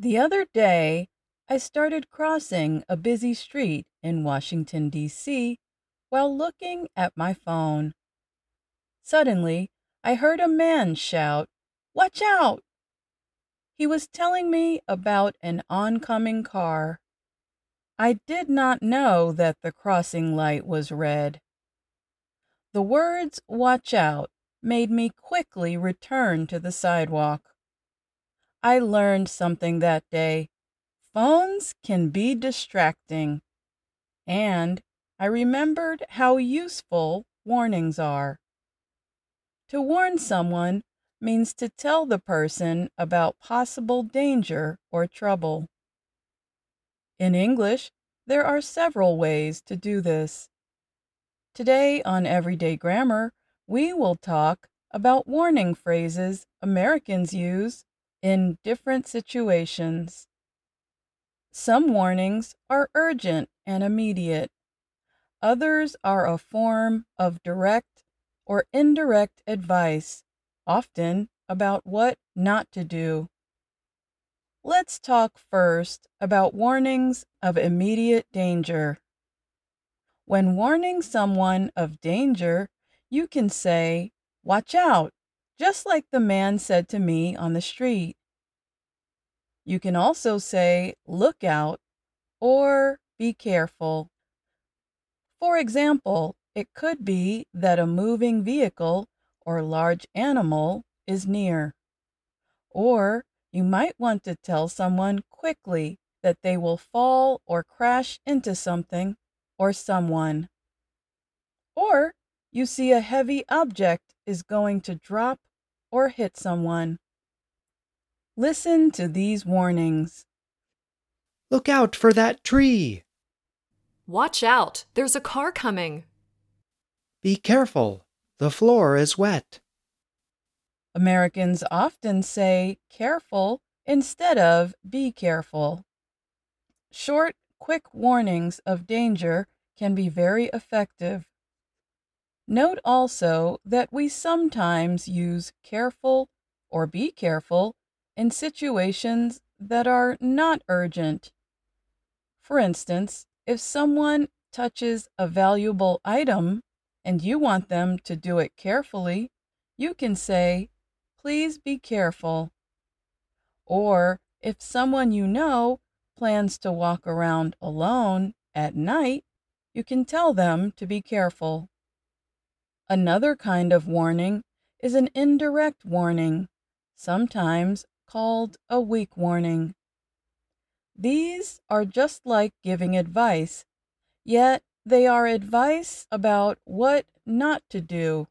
The other day, I started crossing a busy street in Washington, D.C. while looking at my phone. Suddenly, I heard a man shout, Watch out! He was telling me about an oncoming car. I did not know that the crossing light was red. The words watch out made me quickly return to the sidewalk. I learned something that day. Phones can be distracting. And I remembered how useful warnings are. To warn someone means to tell the person about possible danger or trouble. In English, there are several ways to do this. Today on Everyday Grammar, we will talk about warning phrases Americans use in different situations. Some warnings are urgent and immediate. Others are a form of direct or indirect advice, often about what not to do. Let's talk first about warnings of immediate danger. When warning someone of danger, you can say, Watch out, just like the man said to me on the street. You can also say, Look out, or Be careful. For example, it could be that a moving vehicle or large animal is near. Or you might want to tell someone quickly that they will fall or crash into something or someone. Or you see a heavy object is going to drop or hit someone. Listen to these warnings. Look out for that tree. Watch out, there's a car coming. Be careful, the floor is wet. Americans often say careful instead of be careful. Short, quick warnings of danger can be very effective. Note also that we sometimes use careful or be careful in situations that are not urgent. For instance, if someone touches a valuable item and you want them to do it carefully, you can say, Please be careful. Or if someone you know plans to walk around alone at night, you can tell them to be careful. Another kind of warning is an indirect warning, sometimes called a weak warning. These are just like giving advice, yet they are advice about what not to do.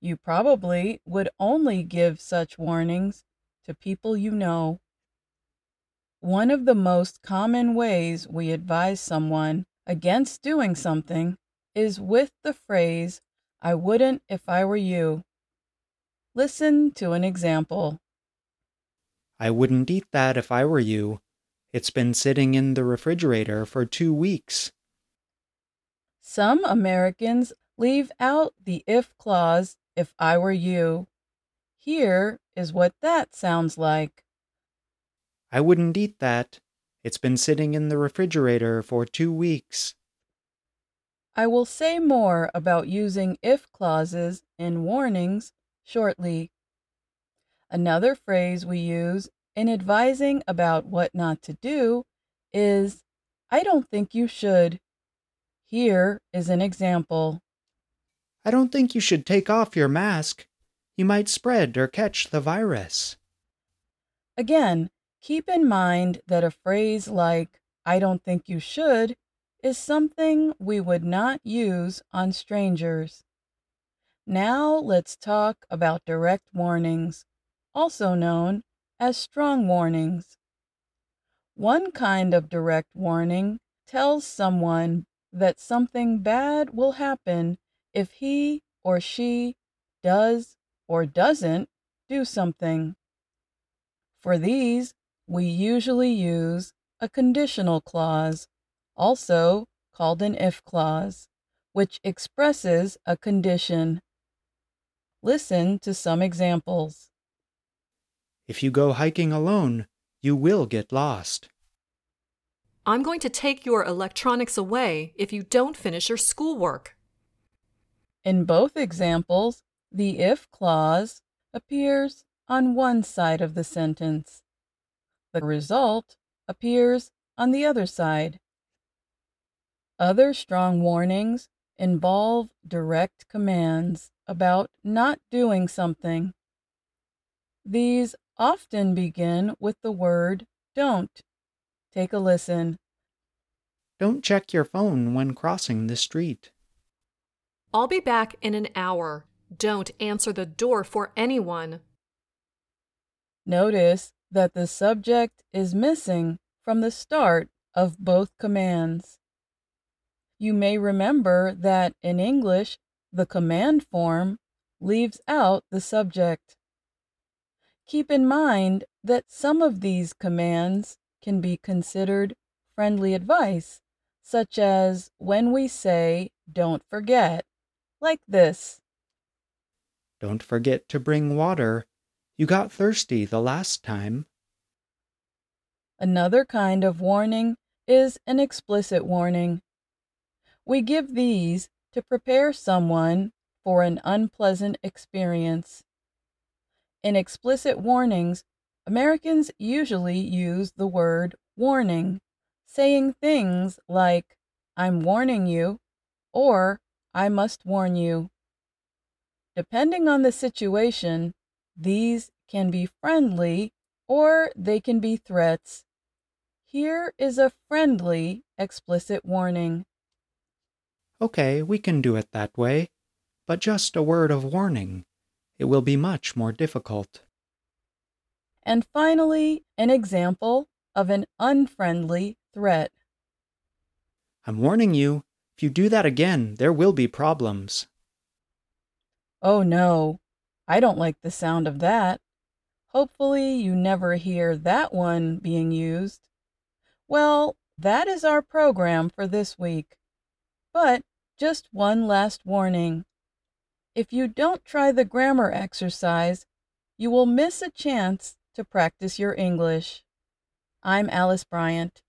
You probably would only give such warnings to people you know. One of the most common ways we advise someone against doing something is with the phrase, I wouldn't if I were you. Listen to an example. I wouldn't eat that if I were you. It's been sitting in the refrigerator for two weeks. Some Americans leave out the if clause if I were you. Here is what that sounds like. I wouldn't eat that. It's been sitting in the refrigerator for two weeks. I will say more about using if clauses in warnings shortly. Another phrase we use in advising about what not to do is, I don't think you should. Here is an example. I don't think you should take off your mask. You might spread or catch the virus. Again, keep in mind that a phrase like, I don't think you should, is something we would not use on strangers. Now let's talk about direct warnings, also known as strong warnings. One kind of direct warning tells someone that something bad will happen if he or she does or doesn't do something. For these, we usually use a conditional clause, also called an if clause, which expresses a condition. Listen to some examples. If you go hiking alone, You will get lost. I'm going to take your electronics away if you don't finish your schoolwork. In both examples, the if clause appears on one side of the sentence. The result appears on the other side. Other strong warnings involve direct commands about not doing something. These often begin with the word don't. Take a listen. Don't check your phone when crossing the street. I'll be back in an hour. Don't answer the door for anyone. Notice that the subject is missing from the start of both commands. You may remember that in English, the command form leaves out the subject. Keep in mind that some of these commands can be considered friendly advice, such as when we say, don't forget, like this. Don't forget to bring water. You got thirsty the last time. Another kind of warning is an explicit warning. We give these to prepare someone for an unpleasant experience. In explicit warnings, Americans usually use the word warning, saying things like, I'm warning you, or I must warn you. Depending on the situation, these can be friendly or they can be threats. Here is a friendly explicit warning. Okay, we can do it that way, but just a word of warning. It will be much more difficult. And finally, an example of an unfriendly threat. I'm warning you, if you do that again, there will be problems. Oh no, I don't like the sound of that. Hopefully, you never hear that one being used. Well, that is our program for this week. But just one last warning. If you don't try the grammar exercise, you will miss a chance to practice your English. I'm Alice Bryant.